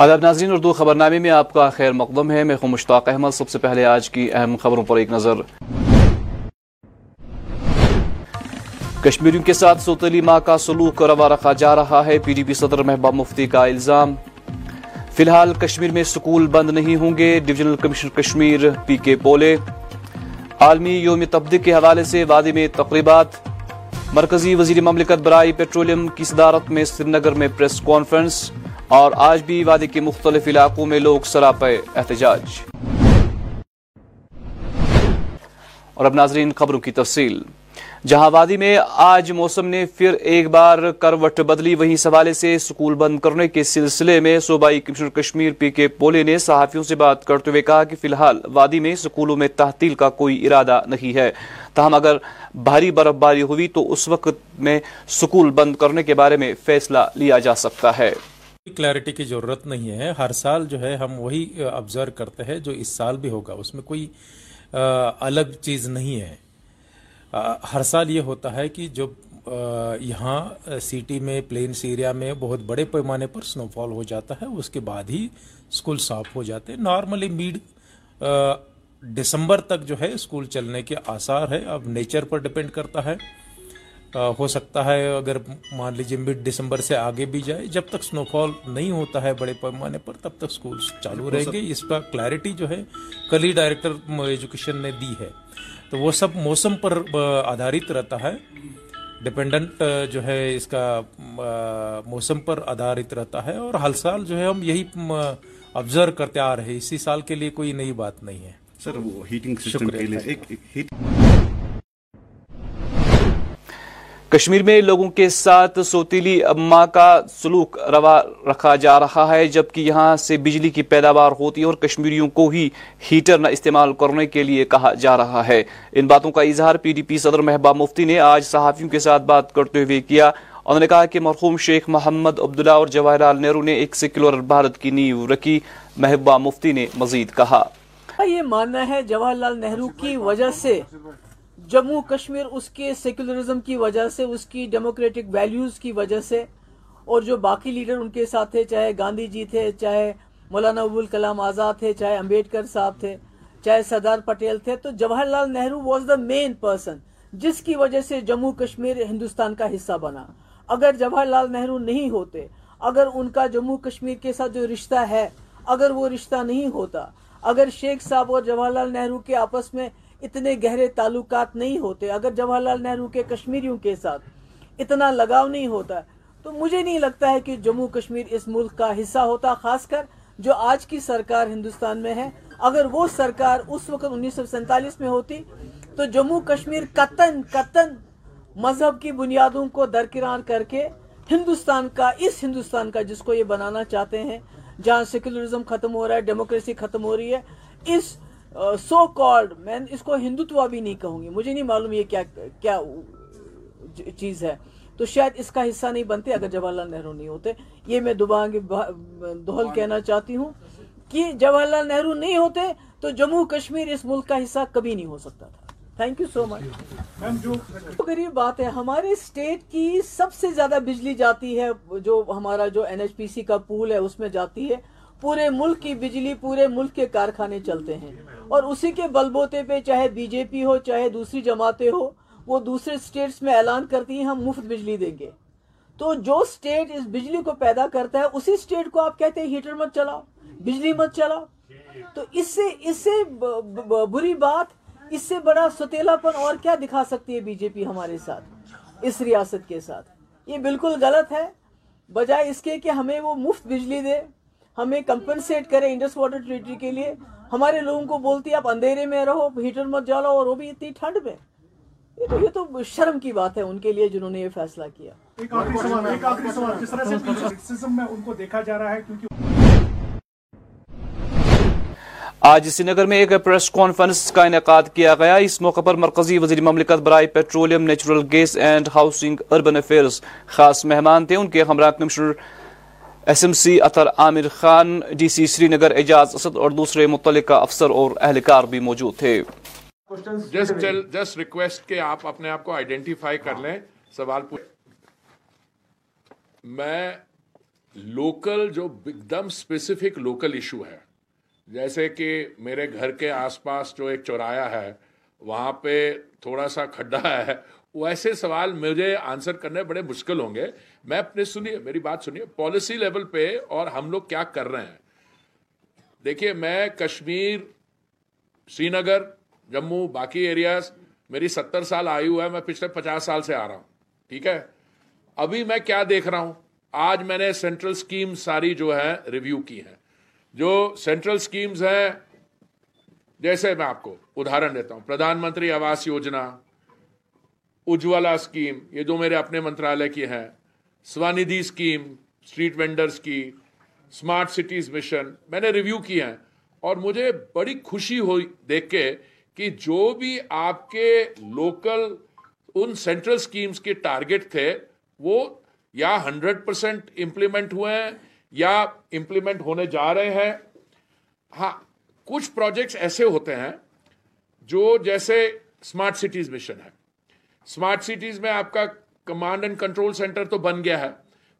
آداب ناظرین، اردو خبر نامے میں آپ کا خیر مقدم ہے۔ میں خوں مشتاق احمد۔ سب سے پہلے آج کی اہم خبروں پر ایک نظر۔ کشمیریوں کے ساتھ سوتلی ماں کا سلوک روا رکھا جا رہا ہے۔ پی ڈی پی صدر محبوب مفتی کا الزام۔ فی الحال کشمیر میں سکول بند نہیں ہوں گے۔ ڈویژنل کمشنر کشمیر پی کے پولے۔ عالمی یوم تبدیل کے حوالے سے وادی میں تقریبات۔ مرکزی وزیر مملکت برائے پیٹرولیم کی صدارت میں سری نگر میں پریس کانفرنس۔ اور آج بھی وادی کے مختلف علاقوں میں لوگ سراپے احتجاج۔ اور اب ناظرین خبروں کی تفصیل۔ جہاں وادی میں آج موسم نے پھر ایک بار کروٹ بدلی، وہیں اس حوالے سے سکول بند کرنے کے سلسلے میں صوبائی کمشنر کشمیر پی کے پولے نے صحافیوں سے بات کرتے ہوئے کہا کہ فی الحال وادی میں سکولوں میں تحتیل کا کوئی ارادہ نہیں ہے۔ تاہم اگر بھاری برف باری ہوئی تو اس وقت میں سکول بند کرنے کے بارے میں فیصلہ لیا جا سکتا ہے۔ کلیئرٹی کی ضرورت نہیں ہے۔ ہر سال جو ہے ہم وہی آبزرو کرتے ہیں جو اس سال بھی ہوگا۔ اس میں کوئی الگ چیز نہیں ہے۔ ہر سال یہ ہوتا ہے کہ جو یہاں سٹی میں پلینس ایریا میں بہت بڑے پیمانے پر سنو فال ہو جاتا ہے، اس کے بعد ہی اسکول صاف ہو جاتے ہیں۔ نارملی میڈ دسمبر تک جو ہے اسکول چلنے کے آثار ہے اب نیچر پر ڈپینڈ کرتا ہے۔ ہو سکتا ہے اگر مان لیجیے مڈ دسمبر سے آگے بھی جائے جب تک سنو فال نہیں ہوتا ہے بڑے پیمانے پر تب تک اسکول چالو رہیں گے۔ اس کا کلیئرٹی جو ہے کل ہی ڈائریکٹر ایجوکیشن نے دی ہے۔ تو وہ سب موسم پر آدھارت رہتا ہے۔ ڈپینڈنٹ جو ہے اس کا موسم پر آدھارت رہتا ہے۔ اور ہر سال جو ہے ہم یہی آبزرو کرتے آ رہے اسی سال کے لیے کوئی نئی بات نہیں ہے۔ سر وہ ہیٹنگ سسٹم کے لیے کشمیر میں لوگوں کے ساتھ سوتیلی ماں کا سلوک روا رکھا جا رہا ہے، جبکہ یہاں سے بجلی کی پیداوار ہوتی ہے اور کشمیریوں کو ہی ہیٹر نہ استعمال کرنے کے لیے کہا جا رہا ہے۔ ان باتوں کا اظہار پی ڈی پی صدر محبوب مفتی نے آج صحافیوں کے ساتھ بات کرتے ہوئے کیا۔ انہوں نے کہا کہ مرحوم شیخ محمد عبداللہ اور جواہر لال نہرو نے ایک سیکولر بھارت کی نیو رکھی محبوبہ مفتی نے مزید کہا۔ یہ ماننا ہے جواہر لال نہرو کی وجہ سے جموں کشمیر اس کے سیکولرزم کی وجہ سے، اس کی ڈیموکریٹک ویلیوز کی وجہ سے، اور جو باقی لیڈر ان کے ساتھ تھے، چاہے گاندھی جی تھے، چاہے مولانا ابو الکلام آزاد تھے، چاہے امبیڈکر صاحب تھے، چاہے سردار پٹیل تھے، تو Jawahar Lal Nehru was the main person جس کی وجہ سے جموں کشمیر ہندوستان کا حصہ بنا۔ اگر جواہر لال نہرو نہیں ہوتے، اگر ان کا جموں کشمیر کے ساتھ جو رشتہ ہے، اگر وہ رشتہ نہیں ہوتا، اگر شیخ صاحب اور جواہر لال نہرو کے آپس میں اتنے گہرے تعلقات نہیں ہوتے، اگر جواہر لال نہرو کے کشمیریوں کے ساتھ اتنا لگاؤ نہیں ہوتا، تو مجھے نہیں لگتا ہے کہ جموں کشمیر اس ملک کا حصہ ہوتا، خاص کر جو آج کی سرکار ہندوستان میں ہے۔ اگر وہ سرکار اس وقت انیس سو سینتالیس میں ہوتی، تو جموں کشمیر قطن قطن مذہب کی بنیادوں کو درکرار کر کے ہندوستان کا، اس ہندوستان کا جس کو یہ بنانا چاہتے ہیں، جہاں سیکولرزم ختم ہو رہا ہے، ڈیموکریسی ختم ہو رہی ہے، اس سو کالڈ میں اس کو ہندوتوا بھی نہیں کہوں گی۔ مجھے نہیں معلوم یہ کیا کیا چیز ہے۔ تو شاید اس کا حصہ نہیں بنتے اگر جواہر لال نہرو نہیں ہوتے۔ یہ میں دوہل کہنا چاہتی ہوں کہ جواہر لال نہرو نہیں ہوتے تو جموں کشمیر اس ملک کا حصہ کبھی نہیں ہو سکتا تھا۔ تھینک یو سو مچ غریب بات ہے ہمارے اسٹیٹ کی سب سے زیادہ بجلی جاتی ہے جو ہمارا جو این ایچ پی سی کا پول ہے اس میں جاتی ہے۔ پورے ملک کی بجلی پورے ملک کے کارخانے چلتے ہیں۔ اور اسی کے بلبوتے پہ چاہے بی جے پی ہو، چاہے دوسری جماعتیں ہو، وہ دوسرے سٹیٹس میں اعلان کرتی ہیں، ہم مفت بجلی دیں گے۔ تو جو سٹیٹ اس بجلی کو پیدا کرتا ہے، اسی سٹیٹ کو آپ کہتے ہیں ہیٹر مت چلاؤ، بجلی مت چلاؤ۔ تو اس سے اس سے بری بات، اس سے بڑا ستیلا پن اور کیا دکھا سکتی ہے بی جے پی ہمارے ساتھ، اس ریاست کے ساتھ؟ یہ بالکل غلط ہے۔ بجائے اس کے کہ ہمیں وہ مفت بجلی دے۔ ہمیں کمپنسیٹ کرے انڈس واٹر ٹریٹری کے لیے۔ ہمارے لوگوں کو بولتی آپ اندھیرے میں رہو ہیٹر مت جاؤ اور وہ بھی اتنی ٹھنڈ میں۔ یہ تو یہ تو شرم کی بات ہے ان کے لیے جنہوں نے یہ فیصلہ کیا۔ آج سری نگر میں ایک پریس کانفرنس کا انعقاد کیا گیا۔ اس موقع پر مرکزی وزیر مملکت برائے petroleum natural gas and housing urban affairs خاص مہمان تھے۔ ان کے ہمراہ commissioner S M C Athar Aamir Khan D C Srinagar Ejaz Asad اور دوسرے متعلقہ افسر اور اہلکار بھی موجود تھے۔ ریکویسٹ کہ آپ اپنے آپ کو آئیڈینٹیفائی کر لیں۔ سوال میں لوکل جو ایک دم اسپیسیفک لوکل ایشو ہے۔ جیسے کہ میرے گھر کے آس پاس جو ایک چورایا ہے، وہاں پہ تھوڑا سا کھڈا ہے۔ ویسے سوال مجھے آنسر کرنے بڑے مشکل ہوں گے۔ میں اپنے سنیے، میری بات سنیے پالیسی لیول پہ اور ہم لوگ کیا کر رہے ہیں؟ دیکھیے، میں کشمیر سری نگر جموں، باقی ایریاز میری ستر سال آئی ہوا ہے، میں پچھلے پچاس سال سے آ رہا ہوں، ٹھیک ہے؟ ابھی میں کیا دیکھ رہا ہوں؟ آج میں نے سینٹرل سکیم ساری جو ہے ریویو کی ہے جو سینٹرل سکیمز ہیں، جیسے میں آپ کو ادہارن دیتا ہوں، پردھان منتری آواس یوجنا اجولا اسکیم یہ جو میرے اپنے منترالے کی ہیں۔ سوانیدھی اسکیم، اسٹریٹ وینڈرز کی اسمارٹ سٹیز مشن، میں نے ریویو کیا ہیں اور مجھے بڑی خوشی ہوئی دیکھ کے کہ جو بھی آپ کے لوکل ان سینٹرل اسکیمس کے ٹارگیٹ تھے، وہ یا ہنڈریڈ پرسینٹ امپلیمنٹ ہوئے ہیں یا امپلیمنٹ ہونے جا رہے ہیں۔ ہاں کچھ پروجیکٹس ایسے ہوتے ہیں جو جیسے اسمارٹ سٹیز مشن ہے۔ اسمارٹ سٹیز میں آپ کا کمانڈ اینڈ کنٹرول سینٹر تو بن گیا ہے۔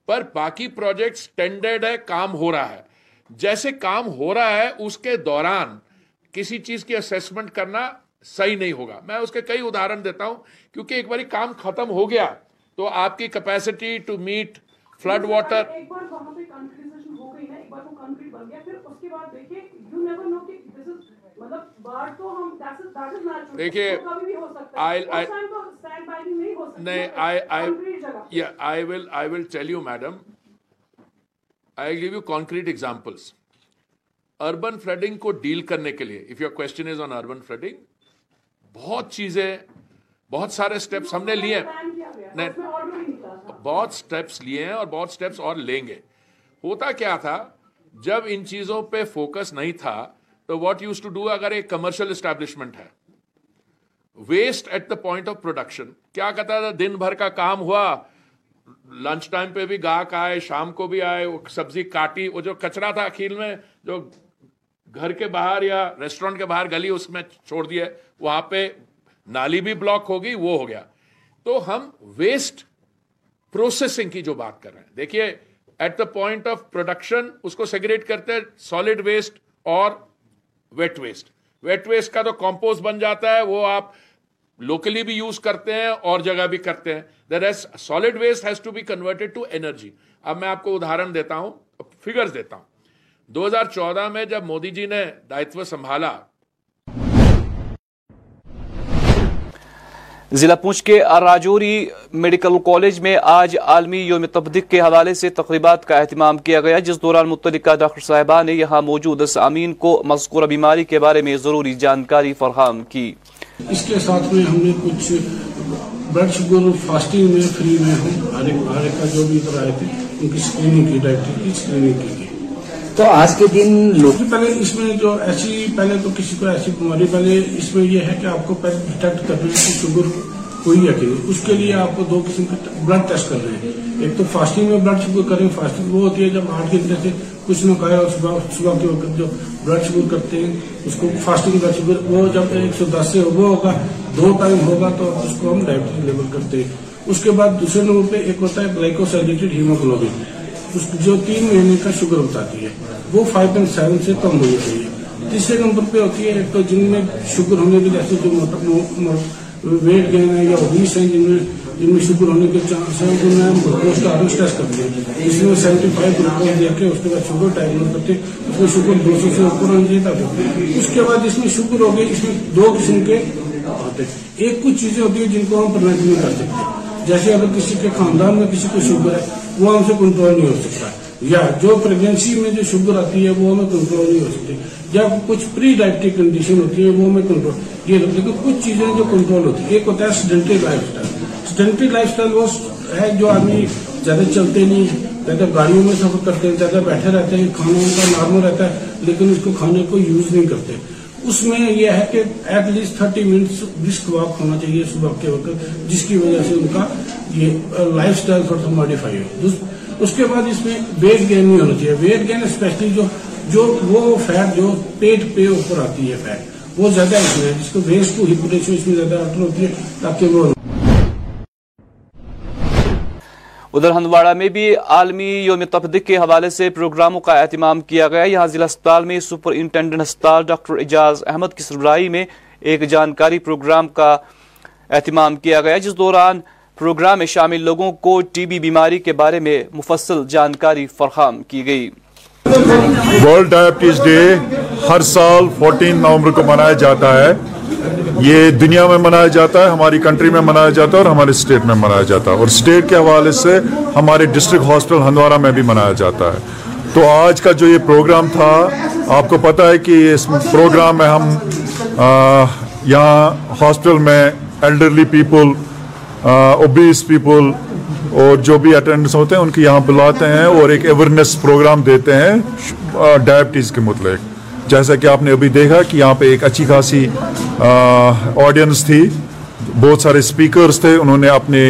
پر باقی پروجیکٹس ٹینڈرڈ ہے، کام ہو رہا ہے۔ جیسے کام ہو رہا ہے، اس کے دوران کسی چیز کی اسیسمنٹ کرنا صحیح نہیں ہوگا۔ میں اس کے کئی ادھارن دیتا ہوں، کیونکہ ایک باری کام ختم ہو گیا، تو آپ کی capacity to meet flood water دیکھیے I will I will tell you madam I give you concrete examples urban flooding کو ڈیل کرنے کے لیے if your question is on urban flooding بہت چیزیں بہت سارے اسٹیپس ہم نے لیے بہت اسٹیپس لیے ہیں اور بہت اسٹیپس اور لیں گے۔ ہوتا کیا تھا؟ جب ان چیزوں پہ فوکس نہیں تھا تو واٹ یوز ٹو ڈو اگر ایک کمرشل اسٹیبلشمنٹ ہے waste at the point of production کیا کہتا تھا، دن بھر کا کام ہوا لنچ ٹائم پہ بھی گاہک آئے، شام کو بھی آئے سبزی کاٹی، وہ جو کچرا تھا کھیل میں، جو گھر کے باہر یا ریسٹورینٹ کے باہر گلی اس میں چھوڑ دیا وہاں پہ نالی بھی بلاک ہوگی وہ ہو گیا. تو ہم ویسٹ پروسیسنگ کی جو بات کر رہے ہیں، دیکھیے at the point of production اس کو سیگریٹ کرتے ہیں سالڈ ویسٹ اور ویٹ ویسٹ ویٹ ویسٹ کا تو کمپوز بن جاتا ہے، وہ آپ لوکلی بھی یوز کرتے ہیں اور جگہ بھی کرتے ہیں۔ The rest solid waste has to be converted to energy اب میں آپ کو ادھارن دیتا ہوں فگرز دیتا ہوں۔ دو ہزار چودہ میں جب مودی جی نے دائتو سنبھالا ضلع پونچھ کے راجوری میڈیکل کالج میں آج عالمی یوم تبدیق کے حوالے سے تقریبات کا اہتمام کیا گیا جس دوران متعلقہ ڈاکٹر صاحبہ نے یہاں موجود سامعین کو مذکورہ بیماری کے بارے میں ضروری جانکاری فراہم کی۔ اس کے ساتھ میں ہم نے کچھ بلڈ شوگر فاسٹنگ میں فری میں ہوں۔ آرے کا جو بھی تھے ان کی اسکریننگ کی ڈائٹی کی اسکریننگ کی گئی۔ تو آج کے دن لوگ پہلے اس میں جو ایسی پہلے تو کسی کو ایسی بیماری پہلے اس میں یہ ہے کہ آپ کو پہلے ڈیٹیکٹ کرنے کی شوگر کوئی اکیلے اس کے لیے آپ کو دو قسم کے بلڈ ٹیسٹ کر رہے ہیں۔ ایک تو فاسٹنگ میں بلڈ شوگر ہیں فاسٹنگ وہ ہوتی ہے جب ہارٹ کے اندر سے کچھ نہ کھایا صبح صبح کے وقت جو بلڈ شوگر کرتے ہیں، اس کو فاسٹنگ بلڈ شوگر وہ جب ایک سو دس سے وہ ہوگا، دو ٹائم ہوگا تو اس کو ہم ڈائبٹیز لیول کرتے ہیں۔ اس کے بعد دوسرے نمبر پہ ایک ہوتا ہے گلائکوسائلیٹڈ ہیموگلوبن اس جو تین مہینے کا شوگر بتاتی ہے، وہ فائیو پوائنٹ سیون سے کم ہونی چاہیے تیسرے نمبر پہ ہوتی ہے ایک تو جن میں شوگر ہونے کی جیسے جو موٹر ویٹ گین ہے یا اوبیس ہیں جن میں جن میں شوگر ہونے کے چانس ہیں جن میں اس کا ٹیسٹ کر دیا اس میں سیونٹی فائیو گلوکوز دے کے اس کے بعد شوگر ڈائگنوز کرتے اس میں شوگر دو سو سے اوپر ہونی چاہیے تھا۔ اس کے بعد اس میں شوگر ہوگی اس میں دو قسم کے آتے ایک کچھ چیزیں ہوتی ہیں جن کو ہم پرنٹ نہیں کر سکتے۔ جیسے اگر کسی کے خاندان میں کسی کو شوگر ہے، وہ ہم سے کنٹرول نہیں ہو سکتا۔ یا جو پریگنسی میں جو شوگر آتی ہے وہ ہمیں کنٹرول نہیں ہو سکتی۔ یا کچھ پری ڈائبٹک کنڈیشن ہوتی ہے وہ ہمیں کنٹرول یہ لیکن کچھ چیزیں جو کنٹرول ہوتی ہیں۔ ایک ہوتا ہے sedentary lifestyle sedentary lifestyle وہ ہے جو آدمی زیادہ چلتے نہیں ہیں، زیادہ گاڑیوں میں سفر کرتے ہیں، زیادہ بیٹھے رہتے ہیں، کھانا ان کا نارمل رہتا ہے، لیکن اس کو کھانے کو یوز نہیں کرتے۔ اس میں یہ ہے کہ at least thirty minutes brisk walk ہونا چاہیے صبح کے وقت، جس کی وجہ سے ان کا یہ لائف اسٹائل تھوڑا سا ماڈیفائی ہو اس کے بعد اس میں ویٹ گین نہیں ہونا چاہیے۔ ویٹ گین اسپیشلی جو جو وہ فیٹ جو پیٹ پہ اوپر آتی ہے فیٹ وہ زیادہ اس میں جس کو ویسٹ ٹو ہپ ریشو اس میں زیادہ آفٹر ہوتی ہے تاکہ وہ ادھر ہندواڑہ میں بھی عالمی یوم تفدق کے حوالے سے پروگراموں کا اہتمام کیا گیا۔ یہاں ضلع اسپتال میں سپر سپرنٹینڈنٹ ہسپتال ڈاکٹر اجاز احمد کی سربراہی میں ایک جانکاری پروگرام کا اہتمام کیا گیا، جس دوران پروگرام میں شامل لوگوں کو ٹی بی بیماری کے بارے میں مفصل جانکاری فراہم کی گئی۔ ورلڈ ڈائبٹیز ڈے ہر سال فورٹین نومبر کو منایا جاتا ہے۔ یہ دنیا میں منایا جاتا ہے، ہماری کنٹری میں منایا جاتا ہے اور ہمارے اسٹیٹ میں منایا جاتا ہے۔ اور اسٹیٹ کے حوالے سے ہمارے ڈسٹرکٹ ہاسپٹل ہندوارہ میں بھی منایا جاتا ہے۔ تو آج کا جو یہ پروگرام تھا، آپ کو پتا ہے کہ اس پروگرام میں ہم یہاں ہاسپٹل میں ایلڈرلی پیپل اوبیس پیپل اور جو بھی اٹینڈنس ہوتے ہیں، ان کی یہاں بلاتے ہیں اور ایک اویرنیس پروگرام دیتے ہیں ڈائبٹیز کے متعلق۔ جیسا کہ آپ نے ابھی دیکھا کہ یہاں پہ ایک اچھی خاصی آڈینس تھی۔ بہت سارے اسپیکرز تھے۔ انہوں نے اپنے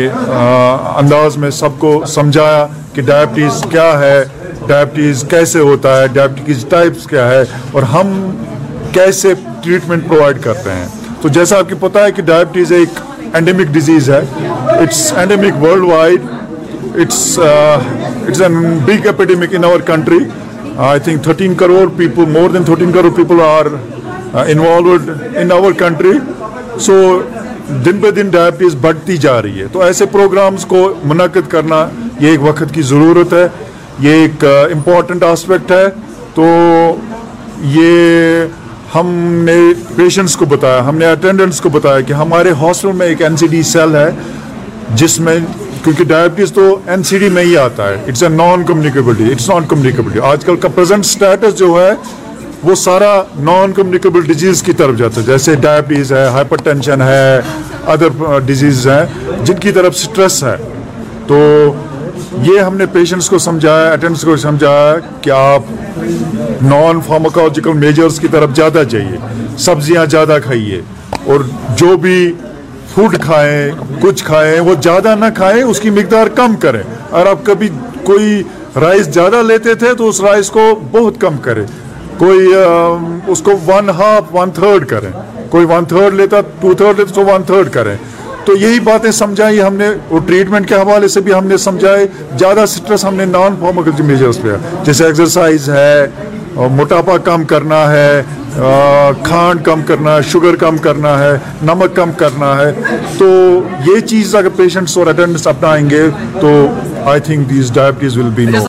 انداز میں سب کو سمجھایا کہ ڈائبٹیز کیا ہے ڈائبٹیز کیسے ہوتا ہے ڈائبٹیز ٹائپس کیا ہے اور ہم کیسے ٹریٹمنٹ پرووائڈ کرتے ہیں۔ تو جیسا آپ کو پتا ہے کہ ڈائبٹیز ایک اینڈیمک ڈیزیز ہے it's endemic worldwide it's it's an big epidemic in our country I think thirteen crore people more than thirteen crore people are involved in our country so دن بہ دن ڈائبٹیز بڑھتی جا رہی ہے تو ایسے پروگرامز کو منعقد کرنا یہ ایک وقت کی ضرورت ہے یہ ایک امپورٹنٹ آسپیکٹ ہے تو یہ ہم نے پیشنٹس کو بتایا، ہم نے اٹینڈنٹس کو بتایا کہ ہمارے ہاسپٹل میں ایک این سی ڈی سیل ہے، جس میں کیونکہ ڈائبٹیز تو این سی ڈی میں ہی آتا ہے۔ It's a non communicability it's non communicability آج کل کا پریزنٹ اسٹیٹس جو ہے، وہ سارا نان کمیونیکیبل ڈیزیز کی طرف جاتا ہے۔ جیسے ڈائبٹیز ہے ہائپر ٹینشن ہے ادر ڈیزیز uh, ہیں، جن کی طرف سٹریس ہے۔ تو یہ ہم نے پیشنٹس کو سمجھایا اٹینڈنس کو سمجھایا کہ آپ نان فارماکالوجیکل میجرز کی طرف زیادہ جائیے، سبزیاں زیادہ کھائیے اور جو بھی فوڈ کھائیں، کچھ کھائیں، وہ زیادہ نہ کھائیں، اس کی مقدار کم کریں۔ اگر آپ کبھی کوئی رائس زیادہ لیتے تھے تو اس رائس کو بہت کم کریں۔ کوئی اس کو ون ہاف ون تھرڈ کریں۔ کوئی ون تھرڈ لیتا ٹو تھرڈ لیتا تو ون تھرڈ کریں۔ تو یہی باتیں سمجھائی، ہم نے اور ٹریٹمنٹ کے حوالے سے بھی ہم نے سمجھائے زیادہ سٹرس ہم نے نان فارمکل میجرس پہ۔ جیسے ایکسرسائز ہے، موٹاپا کم کرنا ہے کھانڈ کم کرنا ہے شوگر کم کرنا ہے، نمک کم کرنا ہے۔ تو یہ چیز اگر پیشنٹس اور اٹینڈنٹس اپنائیں گے تو I think these diabetes will be no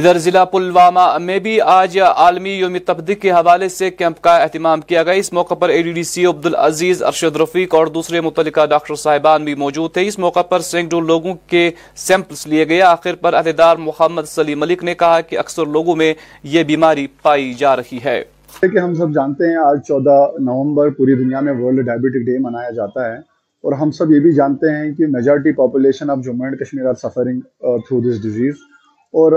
ادھر ضلع پلوامہ میں بھی آج عالمی یوم تفدق کے حوالے سے کیمپ کا اہتمام کیا گیا۔ اس موقع پر A D D C Abdul Aziz, Arshad Rafiq اور دوسرے متعلقہ ڈاکٹر صاحبان بھی موجود تھے۔ اس موقع پر سینکڑوں لوگوں کے سیمپلز لیے گئے۔ آخر پر عہدیدار محمد سلیم ملک نے کہا کہ اکثر لوگوں میں یہ بیماری پائی جا رہی ہے۔ کہ ہم سب جانتے ہیں، آج چودہ نومبر پوری دنیا میں ورلڈ ڈائبٹک ڈے منایا جاتا ہے اور ہم سب یہ بھی جانتے ہیں کہ majority population of Jammu and Kashmir are suffering through this disease اور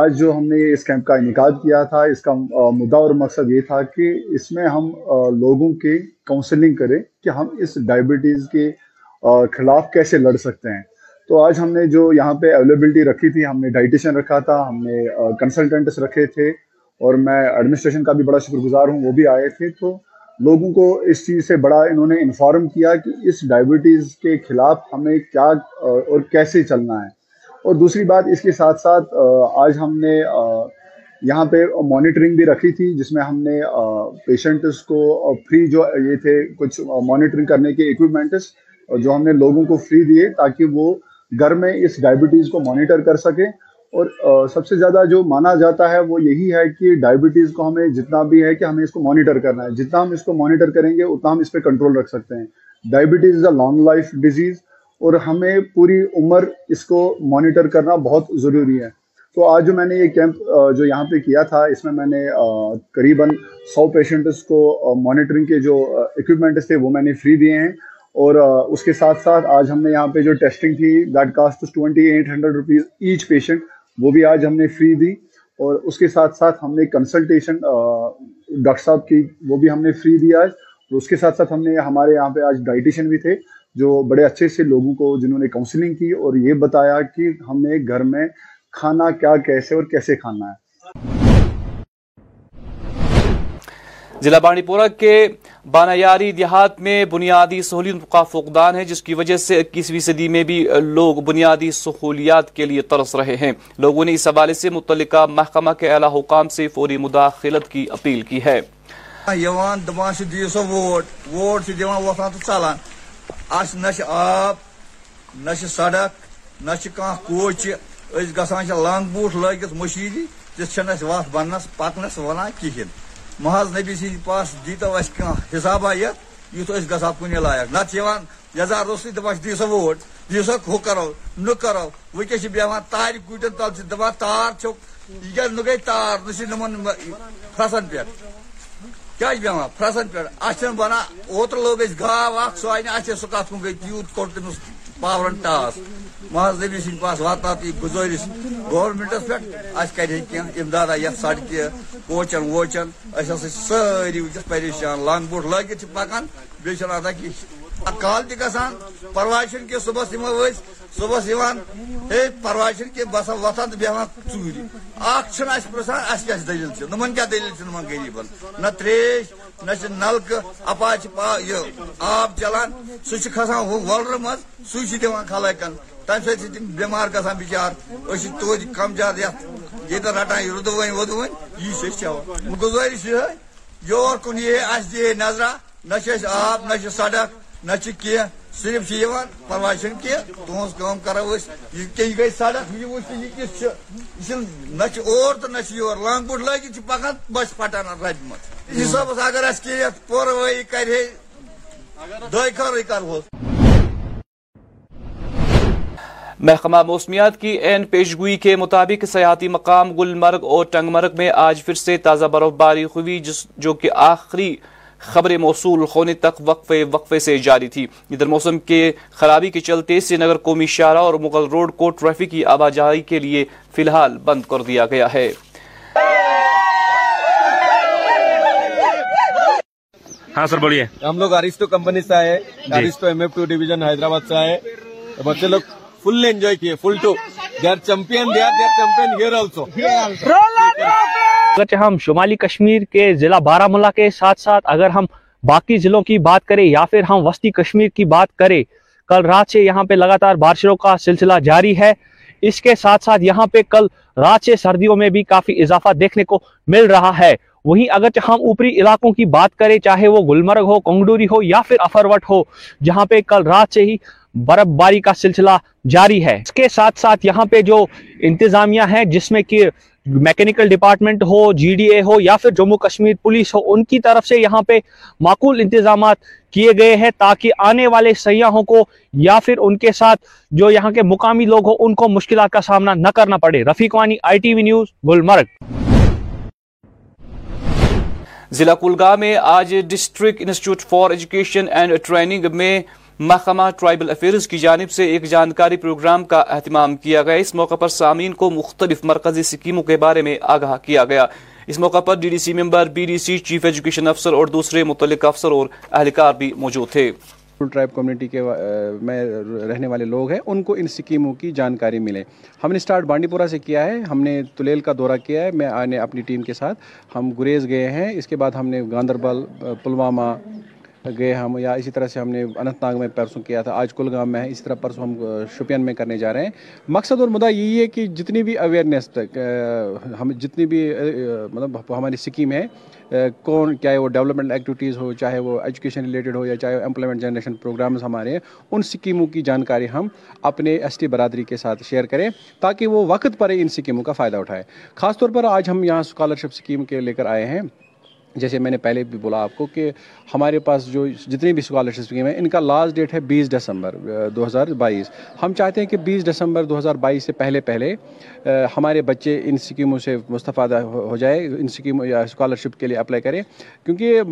آج جو ہم نے اس کیمپ کا انعقاد کیا تھا، اس کا مدعا اور مقصد یہ تھا کہ اس میں ہم لوگوں کے کاؤنسلنگ کریں کہ ہم اس ڈائبٹیز کے خلاف کیسے لڑ سکتے ہیں۔ تو آج ہم نے جو یہاں پہ اویلیبلٹی رکھی تھی، ہم نے ڈائٹیشین رکھا تھا، ہم نے کنسلٹنٹس رکھے تھے، اور میں ایڈمنسٹریشن کا بھی بڑا شکر گزار ہوں، وہ بھی آئے تھے۔ تو لوگوں کو اس چیز سے بڑا انہوں نے انفارم کیا کہ اس ڈائبٹیز کے خلاف ہمیں کیا اور کیسے چلنا ہے۔ اور دوسری بات اس کے ساتھ ساتھ آج ہم نے یہاں پہ مانیٹرنگ بھی رکھی تھی، جس میں ہم نے پیشنٹس کو فری جو یہ تھے، کچھ مانیٹرنگ کرنے کے اکوپمنٹس جو ہم نے لوگوں کو فری دیے تاکہ وہ گھر میں اس ڈائبٹیز کو مانیٹر کر سکیں اور سب سے زیادہ جو مانا جاتا ہے وہ یہی ہے کہ ڈائبٹیز کو ہمیں جتنا بھی ہے کہ ہمیں اس کو مانیٹر کرنا ہے۔ جتنا ہم اس کو مانیٹر کریں گے، اتنا ہم اس پہ کنٹرول رکھ سکتے ہیں۔ Diabetes is a long life disease اور ہمیں پوری عمر اس کو مانیٹر کرنا بہت ضروری ہے۔ تو آج جو میں نے یہ کیمپ جو یہاں پہ کیا تھا، اس میں میں نے قریباً سو پیشنٹس کو مانیٹرنگ کے جو اکوپمنٹس تھے وہ میں نے فری دیے ہیں۔ اور اس کے ساتھ ساتھ آج ہم نے یہاں پہ جو ٹیسٹنگ تھی that cost twenty eight hundred rupees each patient وہ بھی آج ہم نے فری دی۔ اور اس کے ساتھ ساتھ ہم نے کنسلٹیشن ڈاکٹر صاحب کی، وہ بھی ہم نے فری دی آج۔ اور اس کے ساتھ ساتھ ہم نے ہمارے یہاں پہ آج ڈائٹیشن بھی تھے۔ جو بڑے اچھے سے لوگوں کو جنہوں نے کاؤنسلنگ کی اور یہ بتایا کہ ہمیں گھر میں کھانا کیا کیسے اور کیسے کھانا ہے۔ ضلع بانڈی کے بانایاری دیہات میں بنیادی سہولیت کا فقدان ہے جس کی وجہ سے اکیسویں صدی میں بھی لوگ بنیادی سہولیات کے لیے ترس رہے ہیں۔ لوگوں نے اس حوالے سے متعلقہ محکمہ کے اعلی حکام سے فوری مداخلت کی اپیل کی ہے۔ آب نہ سڑک نہ کوچ گھان لنگ بوٹ لگت مشیری تس وت بنس پکنس ونان کہین محض نبی سند پاس دیتو اس حسابہ یت یت گا کن لائق نت یزار روس دپان دی سا ووٹ دی سا ہو کرو، نہ کرو ونکس بیوان تار کٹن تل دپان تار چھک یہ نہ گئی تار نہ نمن پھرسن پہ کیا بیوان پھرسن پہ ات بنان اوتر لوگ گاو اخ سہ آئی ات سہ کت کن گئی تیوت کوٚر تٔمِس پاورن ٹاس محض نبی سند پاس واتنات یہ گزارش گورمنٹس پہ کر امداد یت سڑکہ کوچن ووچن اہس ساری ونکس پریشان لنگ بوٹ لگت پکان بیس ادا کی کال تہ گھان پرواشن کے صبح یمو صبح ہے پرواشن کے بس وتان تو بیہان ژوٗرِ اکھ چھُنہٕ اَسہِ پرٛژھان اَسہِ کیٛاہ دٔلیٖل چھِ نۄمن کیٛاہ دٔلیٖل نہ ترٛیش نہ چھِ نلکہٕ اپاز آب چلان سُہ چھُ کھسان ہُہ وۄلرٕ منٛز سُے چھُ خلقن تمہِ سۭتۍ چھِ تِم بٮ۪مار گژھان بِچار أسۍ چھِ توتہِ کم زیادٕ یتھ رٹان یہِ رُدوٲنۍ وُدوٲنۍ یی چھِ أسۍ یور کُن یی اَسہِ دِیے نہ آب نہ سڑک نہ چھِ صرف پرواہ چھنہٕ کینٛہہ تُہنٛز کٲم کرو یہِ کیٛاہ گٔے سڑک یہِ وٕچھ یہِ کِژھ چھِ نہ چھِ اور تہٕ نہ چھِ یور لنٛگ بوٹ لٲگِتھ چھِ پکان بس پٹان ربہِ منٛز حسابس اگر اَسہِ کینٛہہ یتھ پوروٲیی کرِ ہے دۄیہِ خٲرٕے کرہوس محکمہ موسمیات کی این پیشگوئی کے مطابق سیاحتی مقام گلمرگ اور ٹنگ مرگ میں آج پھر سے تازہ برف باری ہوئی جو کہ آخری خبر موصول ہونے تک وقفے وقفے سے جاری تھی۔ ادھر موسم کے خرابی کے چلتے سری نگر قومی شارہ اور مغل روڈ کو ٹریفک کی آواجائی کے لیے فی الحال بند کر دیا گیا ہے۔ ہاں سر بولیے۔ ہم لوگ اریسٹو کمپنی سے آئے Aristo M F two division Hyderabad سے آئے۔ بچے لوگ فل انجوائے کیے full to they are champion they are they are champion here also اگر ہم شمالی کشمیر کے ضلع بارہ ملا کے ساتھ ساتھ اگر ہم باقی ضلعوں کی بات کریں یا پھر ہم وسطی کشمیر کی بات کریں، کل رات سے یہاں پہ لگاتار بارشوں کا سلسلہ جاری ہے۔ اس کے ساتھ ساتھ یہاں پہ کل رات سے سردیوں میں بھی کافی اضافہ دیکھنے کو مل رہا ہے۔ وہیں اگر ہم اوپری علاقوں کی بات کریں، چاہے وہ گلمرگ ہو کنگڈوری ہو یا پھر افروٹ ہو، جہاں پہ کل رات سے ہی برف باری کا سلسلہ جاری ہے۔ اس کے ساتھ ساتھ یہاں پہ جو انتظامیہ ہیں، جس میں کہ میکینیکل ڈپارٹمنٹ ہو جی ڈی اے ہو یا پھر جموں کشمیر پولیس ہو، ان کی طرف سے یہاں پہ معقول انتظامات کیے گئے ہیں تاکہ آنے والے سیاحوں کو یا پھر ان کے ساتھ جو یہاں کے مقامی لوگ ہو ان کو مشکلات کا سامنا نہ کرنا پڑے۔ Rafiq Wani I T V news Gulmarg. ضلع کلگام میں آج district institute for education and training میں محکمہ ٹرائبل افیئرز کی جانب سے ایک جانکاری پروگرام کا اہتمام کیا گیا۔ اس موقع پر سامعین کو مختلف مرکزی سکیموں کے بارے میں آگاہ کیا گیا۔ اس موقع پر D D C member, B D C, chief education افسر اور دوسرے متعلق افسر اور اہلکار بھی موجود تھے۔ ٹرائب کمیونٹی کے میں رہنے والے لوگ ہیں، ان کو ان سکیموں کی جانکاری ملے۔ ہم نے سٹارٹ بانڈی پورہ سے کیا ہے، ہم نے تلیل کا دورہ کیا ہے، میں آنے اپنی ٹیم کے ساتھ۔ ہم گریز گئے ہیں، اس کے بعد ہم نے گاندربل، پلوامہ گئے ہم یا اسی طرح سے ہم نے اننت ناگ میں پرسوں کیا تھا، آج کلگام میں ہے، اسی طرح پرسوں ہم شوپین میں کرنے جا رہے ہیں۔ مقصد اور مدعا یہی ہے کہ جتنی بھی اویئرنیس ہم جتنی بھی مطلب ہماری اسکیم ہے کون، چاہے وہ ڈیولپمنٹ ایکٹیویٹیز ہو، چاہے وہ ایجوکیشن ریلیٹڈ ہو یا چاہے وہ امپلائمنٹ جنریشن پروگرامز ہمارے ہیں، ان سکیموں کی جانکاری ہم اپنے ایس ٹی برادری کے ساتھ شیئر کریں تاکہ وہ وقت پر ان سکیموں کا فائدہ اٹھائے۔ خاص طور پر آج ہم یہاں اسکالرشپ اسکیم کے لے کر آئے ہیں۔ جیسے میں نے پہلے بھی بولا آپ کو کہ ہمارے پاس جو جتنی بھی اسکالرشپ ہیں، ان کا لاسٹ ڈیٹ ہے بیس دسمبر دو ہزار بائیس۔ ہم چاہتے ہیں کہ بیس دسمبر دو ہزار بائیس سے پہلے پہلے ہمارے بچے ان اسکیموں سے مستفادہ ہو جائے، ان اسکیموں یا اسکالرشپ کے لیے اپلائی کریں کیونکہ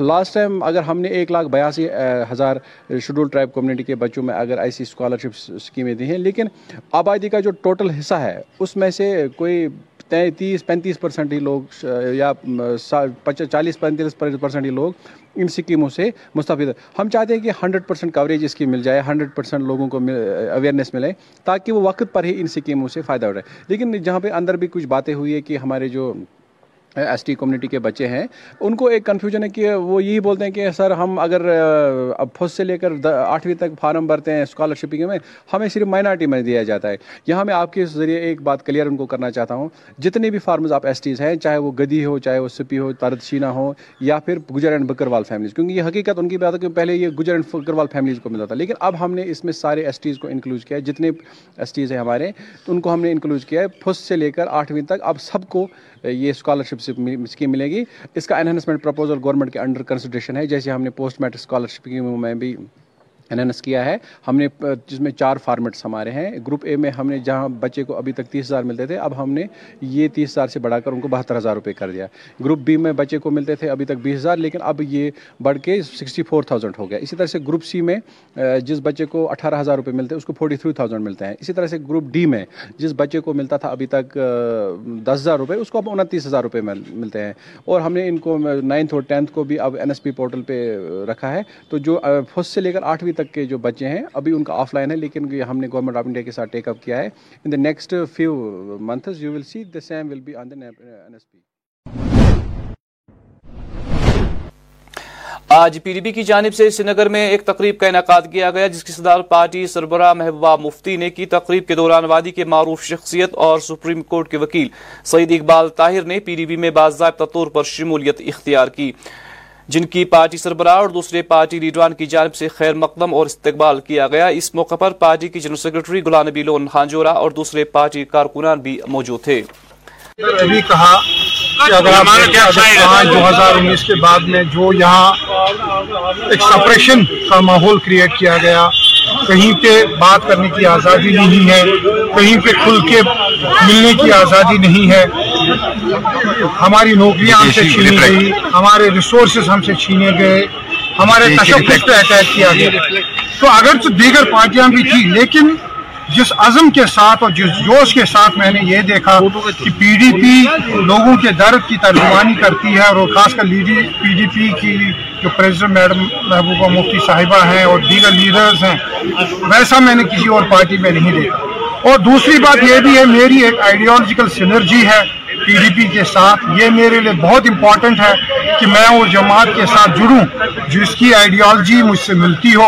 لاسٹ ٹائم اگر ہم نے ایک لاکھ بیاسی ہزار شیڈول ٹرائب کمیونٹی کے بچوں میں اگر ایسی اسکالرشپ اسکیمیں دی ہیں، لیکن آبادی کا جو ٹوٹل حصہ ہے، اس میں سے کوئی تینتیس پینتیس پرسنٹ ہی لوگ، یا چالیس پینتیس پرسنٹ ہی لوگ ان سکیموں سے مستفید ہم چاہتے ہیں کہ ہنڈریڈ پرسنٹ کوریج اس کی مل جائے، ہنڈریڈ پرسنٹ لوگوں کو اویئرنیس ملے، تاکہ وہ وقت پر ہی ان سکیموں سے فائدہ اٹھائے۔ لیکن جہاں پہ اندر بھی کچھ باتیں ہوئی ہے کہ ہمارے جو ایس ٹی کمیونٹی کے بچے ہیں، ان کو ایک کنفیوژن ہے کہ وہ یہی بولتے ہیں کہ سر ہم اگر اب پھس سے لے کر آٹھویں تک فارم بھرتے ہیں اسکالرشپ میں، ہمیں صرف مائنارٹی میں دیا جاتا ہے۔ یہاں میں آپ کے ذریعے ایک بات کلیئر ان کو کرنا چاہتا ہوں۔ جتنے بھی فارمز آپ ایس ٹیز ہیں، چاہے وہ گدی ہو، چاہے وہ سپی ہو تردشینہ ہو، یا پھر گجر اینڈ بکروال فیملیز کیونکہ یہ حقیقت ان کی بات ہے کہ پہلے یہ گجر اینڈ بکروال فیملیز کو ملتا تھا۔ لیکن اب ہم نے اس میں سارے ایس ٹیز کو انکلوز کیا ہے۔ جتنے ایس ٹیز ہیں ہمارے، ان کو ہم نے انکلوج کیا ہے۔ پھس سے لے کر آٹھویں تک اب سب کو یہ اسکالرشپ اسکیم ملے گی۔ اس کا انہینسمنٹ پرپوزل گورنمنٹ کے انڈر کنسیڈریشن ہے، جیسے ہم نے پوسٹ میٹرک اسکالرشپ میں بھی اناؤنس کیا ہے۔ ہم نے، جس میں چار فارمیٹس ہمارے ہیں۔ گروپ اے میں ہم نے، جہاں بچے کو ابھی تک تیس ہزار ملتے تھے، اب ہم نے یہ تیس ہزار سے بڑھا کر ان کو بہتر ہزار روپے کر دیا۔ گروپ بی میں بچے کو ملتے تھے ابھی تک بیس ہزار، لیکن اب یہ بڑھ کے سکسٹی فور تھاؤزینڈ ہو گیا۔ اسی طرح سے گروپ سی میں، جس بچے کو اٹھارہ ہزار روپے ملتے ہیں اس کو فورٹی تھری تھاؤزینڈ ملتے ہیں۔ اسی طرح سے گروپ ڈی میں، جس بچے کو ملتا تھا ابھی تک دس ہزار روپے، اس کو اب انتیس ہزار روپے ملتے ہیں۔ اور ہم نے ان کو، نائنتھ اور ٹینتھ کو بھی اب این ایس پی پورٹل پہ رکھا ہے۔ تو جو فسٹ سے لے کر آٹھویں تک کے جو بچے ہیں، ابھی ان کا آف لائن ہے، لیکن ہم نے گورنمنٹ آف انڈیا کے ساتھ ٹیک اپ کیا ہے۔ In the next few months you will see the same will be on the N S P آج پی ڈی پی کی جانب سے سنگر میں ایک تقریب کا انعقاد کیا گیا، جس کی صدار پارٹی سربراہ محبوبہ مفتی نے کی۔ تقریب کے دوران وادی کے معروف شخصیت اور سپریم کورٹ کے وکیل سعید اقبال طاہر نے پی ڈی پی میں باضابطہ طور پر شمولیت اختیار کی۔ جن کی پارٹی سربراہ اور دوسرے پارٹی لیڈران کی جانب سے خیر مقدم اور استقبال کیا گیا۔ اس موقع پر پارٹی کی general secretary Ghulam Nabi loan ہانجورا اور دوسرے پارٹی کارکنان بھی موجود تھے۔ ابھی کہا کہ اگر دو ہزار انیس کے بعد میں جو یہاں ایک سپریشن کا ماحول کریٹ کیا گیا کہیں پہ بات کرنے کی آزادی نہیں ہے کہیں پہ کھل کے ملنے کی آزادی نہیں ہے ہماری نوکریاں ہم سے چھینی گئی ہمارے ریسورسز ہم سے چھینے گئے ہمارے تشخص پہ اٹیک کیا گیا۔ تو اگرچہ دیگر پارٹیاں بھی تھیں لیکن جس عزم کے ساتھ اور جس جوش کے ساتھ میں نے یہ دیکھا کہ پی ڈی پی لوگوں کے درد کی ترجمانی کرتی ہے اور خاص کر لیڈی پی ڈی پی کی جو پریزیڈنٹ میڈم محبوبہ مفتی صاحبہ ہیں اور دیگر لیڈرز ہیں ویسا میں نے کسی اور پارٹی میں نہیں دیکھا۔ اور دوسری بات یہ بھی ہے میری ایک آئیڈیالوجیکل سینرجی ہے۔ پی ڈی پی کے ساتھ. یہ میرے لیے بہت امپورٹنٹ ہے کہ میں وہ جماعت کے ساتھ جڑوں، جس کی آئیڈیالوجی مجھ سے ملتی ہو.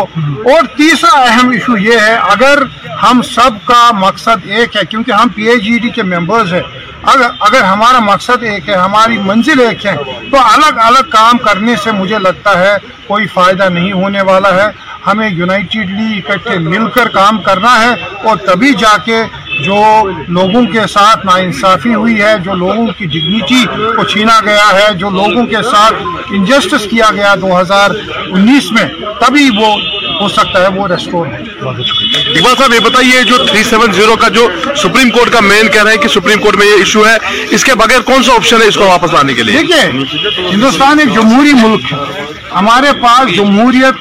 اور تیسرا اہم ایشو یہ ہے، اگر ہم سب کا مقصد ایک ہے، کیونکہ ہم پی ایچ ای ڈی کے ممبرز ہیں، اگر اگر ہمارا مقصد ایک ہے، ہماری منزل ایک ہے، تو الگ الگ کام کرنے سے مجھے لگتا ہے کوئی فائدہ نہیں ہونے والا ہے۔ ہمیں یونائٹیڈلی اکٹھے مل کر کام کرنا ہے اور تبھی جا کے جو لوگوں کے ساتھ ناانصافی ہوئی ہے جو لوگوں کی ڈگنیٹی کو چھینا گیا ہے جو لوگوں کے ساتھ انجسٹس کیا گیا دو ہزار انیس میں تبھی وہ ہو سکتا ہے وہ ریسٹور ہے۔ اقبال صاحب یہ بتائیے جو تھری سیون زیرو کا جو سپریم کورٹ کا مین کہہ رہے ہیں کہ سپریم کورٹ میں یہ ایشو ہے اس کے بغیر کون سا آپشن ہے اس کو واپس لانے کے لیے؟ دیکھیے ہندوستان ایک جمہوری ملک ہے۔ ہمارے پاس جمہوریت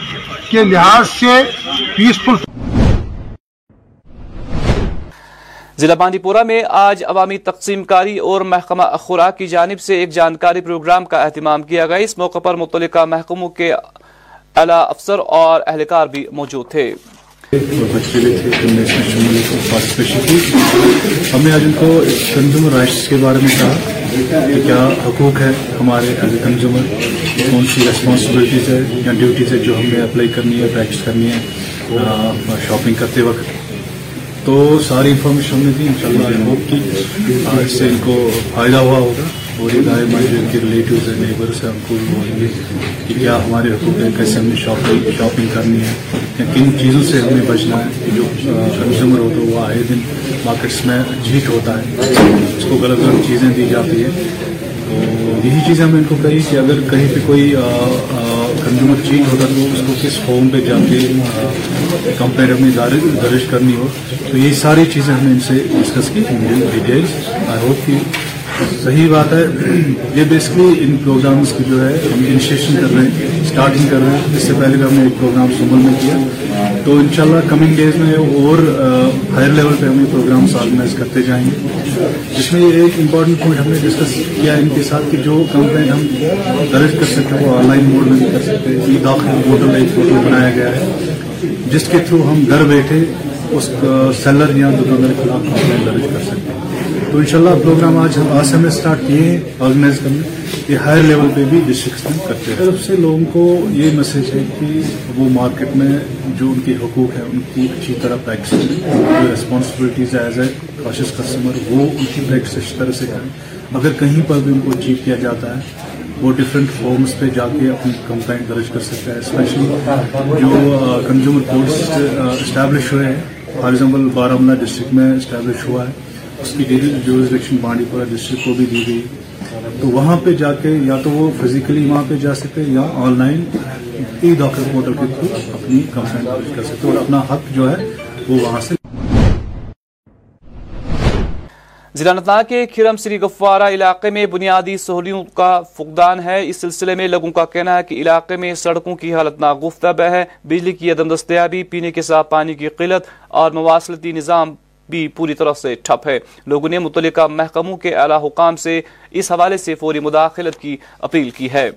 کے لحاظ سے پیسفل ضلع باندی پورہ میں آج عوامی تقسیم کاری اور محکمہ خوراک کی جانب سے ایک جانکاری پروگرام کا اہتمام کیا گیا۔ اس موقع پر متعلقہ محکموں کے اعلی افسر اور اہلکار بھی موجود تھے۔ ہم نے آج ان کو کنزیومر رائٹس کے بارے میں کہا کہ کیا حقوق ہے ہمارے ایز کنزیومر کون سی ریسپانسبلٹیز ہے یا ڈیوٹیز ہے جو ہم نے اپلائی کرنی ہے پریکٹس کرنی ہے شاپنگ کرتے وقت۔ تو ساری انفارمیشن ہم نے دی ان شاء اللہ آئی ہوپ کی۔ آج سے ان کو فائدہ ہوا ہوگا۔ اور یہ رائے مائنڈ ان کے ریلیٹیوز ہیں نیبر سے ہم کو ہوں گے کہ کیا ہمارے حقوق ہیں کیسے ہم نے شاپنگ شاپنگ کرنی ہے یا کن چیزوں سے ہمیں بچنا ہے۔ جو کنزیومر ہوتا ہے وہ آئے دن مارکیٹس میں جھیٹ ہوتا ہے۔ اس کو غلط غلط چیزیں دی جاتی ہیں۔ تو یہی چیزیں نے ان کو کہی کہ اگر کہیں پہ کوئی آ, آ, کنزیومر چینج ہوتا تو اس کو کس فارم پہ جا کے کمپیئر میں درج کرنی ہو تو یہ ساری چیزیں ہم نے ان سے ڈسکس کی ڈیٹیلس آئی ہوپ کہ صحیح بات ہے۔ یہ بیسکلی ان پروگرامز کی جو ہے ہم انشیشن کر رہے ہیں اسٹارٹنگ کر رہے ہیں۔ اس سے پہلے بھی ہم نے ایک پروگرام سمبل میں کیا۔ تو انشاءاللہ کمنگ ڈیز میں اور ہائر لیول پہ ہم یہ پروگرامس آرگنائز کرتے جائیں گے۔ جس میں یہ ایک امپورٹنٹ پوائنٹ ہم نے ڈسکس کیا ان کے ساتھ کہ جو کمپلین ہم درج کر سکتے ہیں، وہ آن لائن موڈ میں بھی کر سکتے ہیں۔ ای داخل پورٹل ایک فوٹو بنایا گیا ہے۔ جس کے تھرو ہم گھر بیٹھے اس سیلر یا دکاندار کے خلاف کمپلین درج کر سکتے ہیں۔ تو انشاءاللہ پروگرام آج ہم آسم میں سٹارٹ کیے ہیں آرگنائز کرنے، یہ ہائر لیول پہ بھی ڈسٹرکس میں کرتے ہیں۔ طرف سے لوگوں کو یہ میسج ہے کہ وہ مارکیٹ میں جو ان کے حقوق ہیں، ان کی اچھی طرح پریکٹس جو responsibilities as a cautious customer وہ ان کی پریکٹس اچھی طرح سے کریں۔ اگر کہیں پر بھی ان کو اچیو کیا جاتا ہے، وہ ڈفرینٹ فارمز پہ جا کے اپنی کمپلائنٹ درج کر سکتا ہے۔ اسپیشلی جو کنزیومر کورس اسٹیبلش ہوئے ہیں۔ فار ایگزامپل بارہ ڈسٹرکٹ میں اسٹیبلش ہوا ہے۔ اس کی ریلیز جو الیکشن بانڈی پورا ڈسٹرکٹ کو بھی دی گئی۔ تو وہاں پہ جا کے یا تو وہ فزیکلی وہاں پہ جا سکتے یا online e doctor portal کے تھرو اپنی کمپلینٹ درج کر سکتے اور اپنا حق جو ہے وہ وہاں سے ضلع انتناگ کے کھرم سری گفوارہ علاقے میں بنیادی سہولیوں کا فقدان ہے۔ اس سلسلے میں لوگوں کا کہنا ہے کہ علاقے میں سڑکوں کی حالت ناگفتہ ہے۔ بجلی کی عدم دستیابی، پینے کے ساتھ پانی کی قلت اور مواصلتی نظام بھی پوری طرح سے ٹھپ ہے۔ لوگوں نے متعلقہ محکموں کے اعلیٰ حکام سے اس حوالے سے فوری مداخلت کی اپیل کی ہے۔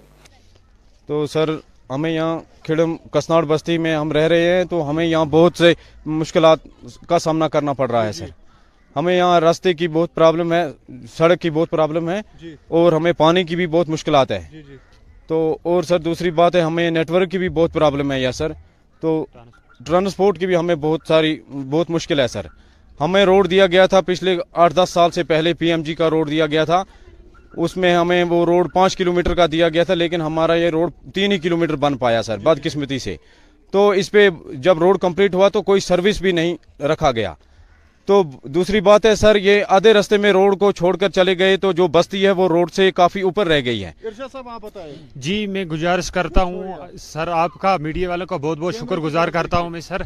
تو سر ہمیں یہاں کھڑم کسناڑ بستی میں ہم رہ رہے ہیں تو ہمیں یہاں بہت سے مشکلات کا سامنا کرنا پڑ رہا ہے سر۔ ہمیں یہاں راستے کی بہت پرابلم ہے سڑک کی بہت پرابلم ہے جی۔ اور ہمیں پانی کی بھی بہت مشکلات ہے جی، جی۔ تو اور سر دوسری بات ہے ہمیں نیٹورک کی بھی بہت پرابلم ہے یا سر۔ تو ٹرانسپورٹ کی بھی ہمیں بہت ساری بہت مشکل ہے سر۔ ہمیں روڈ دیا گیا تھا پچھلے آٹھ دس سال سے پہلے پی ایم جی کا روڈ دیا گیا تھا۔ اس میں ہمیں وہ روڈ پانچ کلومیٹر کا دیا گیا تھا، لیکن ہمارا یہ روڈ تین ہی کلومیٹر بن پایا سر، بدقسمتی سے۔ تو اس پہ جب روڈ کمپلیٹ ہوا تو کوئی سروس بھی نہیں رکھا گیا۔ تو دوسری بات ہے سر یہ آدھے رستے میں روڈ کو چھوڑ کر چلے گئے تو جو بستی ہے وہ روڈ سے کافی اوپر رہ گئی ہے۔ ارشاد صاحب آپ بتائیں۔ جی میں گزارش کرتا ہوں سر آپ کا میڈیا والوں کا بہت بہت شکر گزار کرتا ہوں میں سر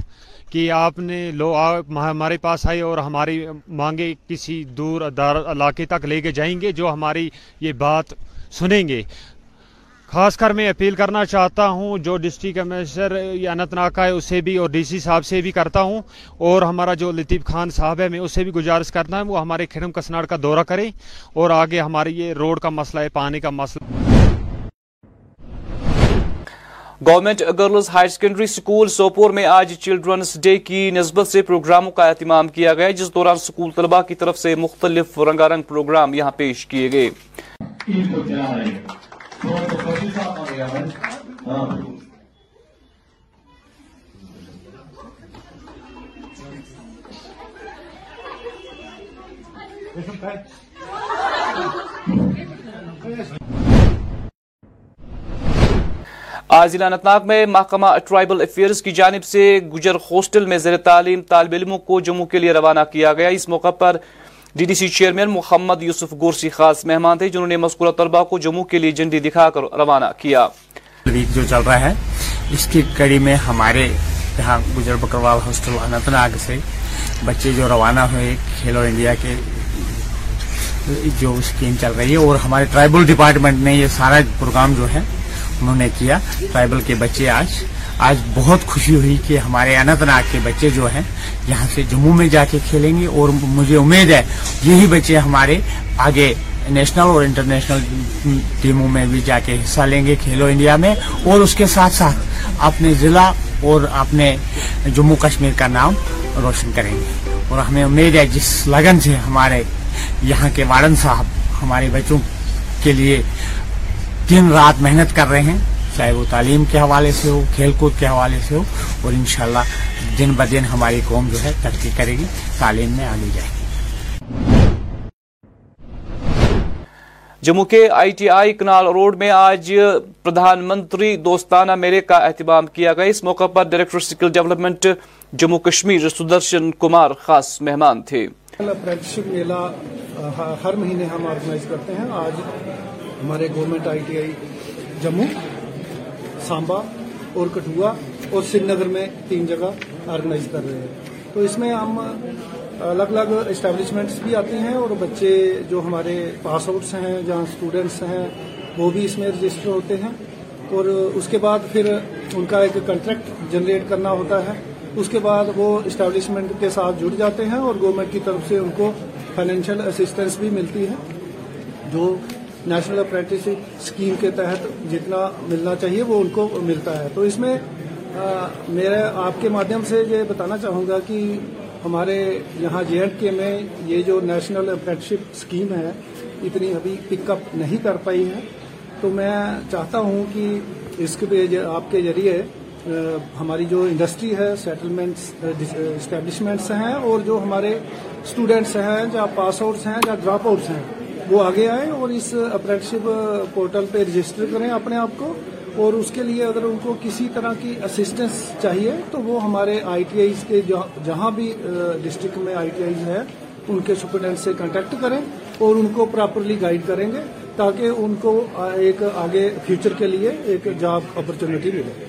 کہ آپ نے لو ہمارے پاس آئے اور ہماری مانگے کسی دور دار علاقے تک لے کے جائیں گے جو ہماری یہ بات سنیں گے۔ خاص کر میں اپیل کرنا چاہتا ہوں، جو ڈسٹری کمشنر انت ناگ کا ہے، اسے بھی اور ڈی سی صاحب سے بھی کرتا ہوں اور ہمارا جو لطیف خان صاحب ہے، میں اسے بھی گزارش کرنا ہوں، وہ ہمارے کھڑم کسناڑ کا دورہ کریں اور آگے ہمارے یہ روڈ کا مسئلہ ہے، پانی کا مسئلہ۔ Government girls higher secondary school Sopore میں آج چلڈرنس ڈے کی نسبت سے پروگراموں کا اہتمام کیا گیا، جس دوران سکول طلباء کی طرف سے مختلف رنگارنگ پروگرام یہاں پیش کیے گئے۔ آج ضلع انتناگ میں محکمہ ٹرائبل افیئرز کی جانب سے گجر ہاسٹل میں زیر تعلیم طالب علموں کو جموں کے لیے روانہ کیا گیا۔ اس موقع پر D D C chairman Mohammad Yousuf Gorsi خاص مہمان تھے جنہوں نے مذکورہ طلبہ کو جموں کے لیے جنڈی دکھا کر روانہ کیا۔ جو چل رہا ہے، اس کی کڑی میں ہمارے یہاں گجر بکروال ہاسٹل انت ناگ سے بچے جو روانہ ہوئے کھیلو انڈیا کے، جو اسکیم چل رہی ہے، اور ہمارے ٹرائبل ڈپارٹمنٹ نے یہ سارا پروگرام جو ہے انہوں نے کیا۔ ٹرائبل کے بچے آج آج بہت خوشی ہوئی کہ ہمارے اننت ناگ کے بچے جو ہیں، یہاں سے جموں میں جا کے کھیلیں گے اور مجھے امید ہے یہی بچے ہمارے آگے نیشنل اور انٹرنیشنل ٹیموں میں بھی جا کے حصہ لیں گے کھیلو انڈیا میں اور اس کے ساتھ ساتھ اپنے ضلع اور اپنے جموں کشمیر کا نام روشن کریں گے۔ اور ہمیں امید ہے جس لگن سے ہمارے یہاں کے وارن صاحب ہمارے بچوں کے لیے دن رات محنت کر رہے ہیں چاہے وہ تعلیم کے حوالے سے ہو کھیل کود کے حوالے سے ہو اور انشاءاللہ دن بدن ہماری قوم جو ہے ترقی کرے گی تعلیم میں آگے جائے گی۔ جموں کے I T I canal road میں آج پردھان منتری دوستانہ میلے کا اہتمام کیا گیا۔ اس موقع پر director skill development Jammu Kashmir Sudarshan Kumar خاص مہمان تھے۔ اپریندشپ میلہ ہر مہینے ہم آرگنائز کرتے ہیں۔ آج ہمارے government I T I Jammu Samba اور کٹھوا اور سری نگر میں تین جگہ آرگنائز کر رہے ہیں۔ تو اس میں ہم الگ الگ اسٹیبلشمنٹس بھی آتی ہیں اور بچے جو ہمارے پاس آؤٹس ہیں، جہاں اسٹوڈینٹس ہیں، وہ بھی اس میں رجسٹر ہوتے ہیں۔ اور اس کے بعد پھر ان کا ایک کنٹریکٹ جنریٹ کرنا ہوتا ہے۔ اس کے بعد وہ اسٹیبلشمنٹ کے ساتھ جڑ جاتے ہیں اور گورنمنٹ کی طرف سے ان کو فائنینشیل اسسٹنس بھی ملتی ہے۔ جو نیشنل اپریٹس اسکیم کے تحت جتنا ملنا چاہیے وہ ان کو ملتا ہے۔ تو اس میں میرے آپ کے مادھیم سے یہ بتانا چاہوں گا کہ ہمارے یہاں جے اینڈ کے میں یہ جو نیشنل اپریٹشپ اسکیم ہے، اتنی ابھی پک اپ نہیں کر پائی ہے تو میں چاہتا ہوں کہ اس کے آپ کے ذریعے ہماری جو انڈسٹری ہے سیٹلمنٹس اسٹیبلشمنٹس ہیں اور جو ہمارے اسٹوڈینٹس ہیں یا پاس آؤٹس ہیں یا ڈراپ آؤٹس ہیں وہ آگے آئیں اور اس اپرینٹشپ پورٹل پہ رجسٹر کریں اپنے آپ کو اور اس کے لیے اگر ان کو کسی طرح کی اسسٹنس چاہیے تو وہ ہمارے آئی ٹی آئیز کے جہاں بھی ڈسٹرکٹ میں آئی ٹی آئیز ہیں، ان کے سپرڈنٹ سے کانٹیکٹ کریں اور ان کو پراپرلی گائیڈ کریں گے تاکہ ان کو ایک آگے فیوچر کے لیے ایک جاب اپرچونیٹی ملے۔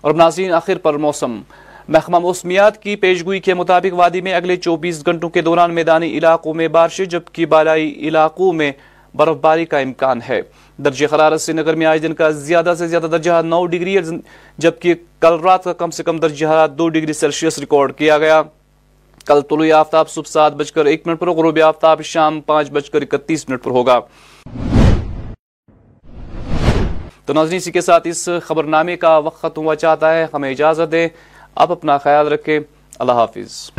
اور ناظرین، آخر پر موسم۔ محکمہ موسمیات کی پیشگوئی کے مطابق وادی میں اگلے چوبیس گھنٹوں کے دوران میدانی علاقوں میں بارشیں، جبکہ بالائی علاقوں میں برف باری کا امکان ہے۔ درجہ حرارت سری نگر میں آج دن کا زیادہ سے زیادہ درجہ نو ڈگری، جبکہ کل رات کا کم سے کم درجہ حرارت دو ڈگری سیلسیس ریکارڈ کیا گیا۔ کل طلوع آفتاب صبح سات بج کر ایک منٹ پر غروب آفتاب شام پانچ بج کر اکتیس منٹ پر ہوگا۔ تو ناظرین، اسی کے ساتھ اس خبر نامے کا وقت ہوا چاہتا ہے، ہمیں اجازت دیں۔ آپ اپنا خیال رکھیں اللہ حافظ۔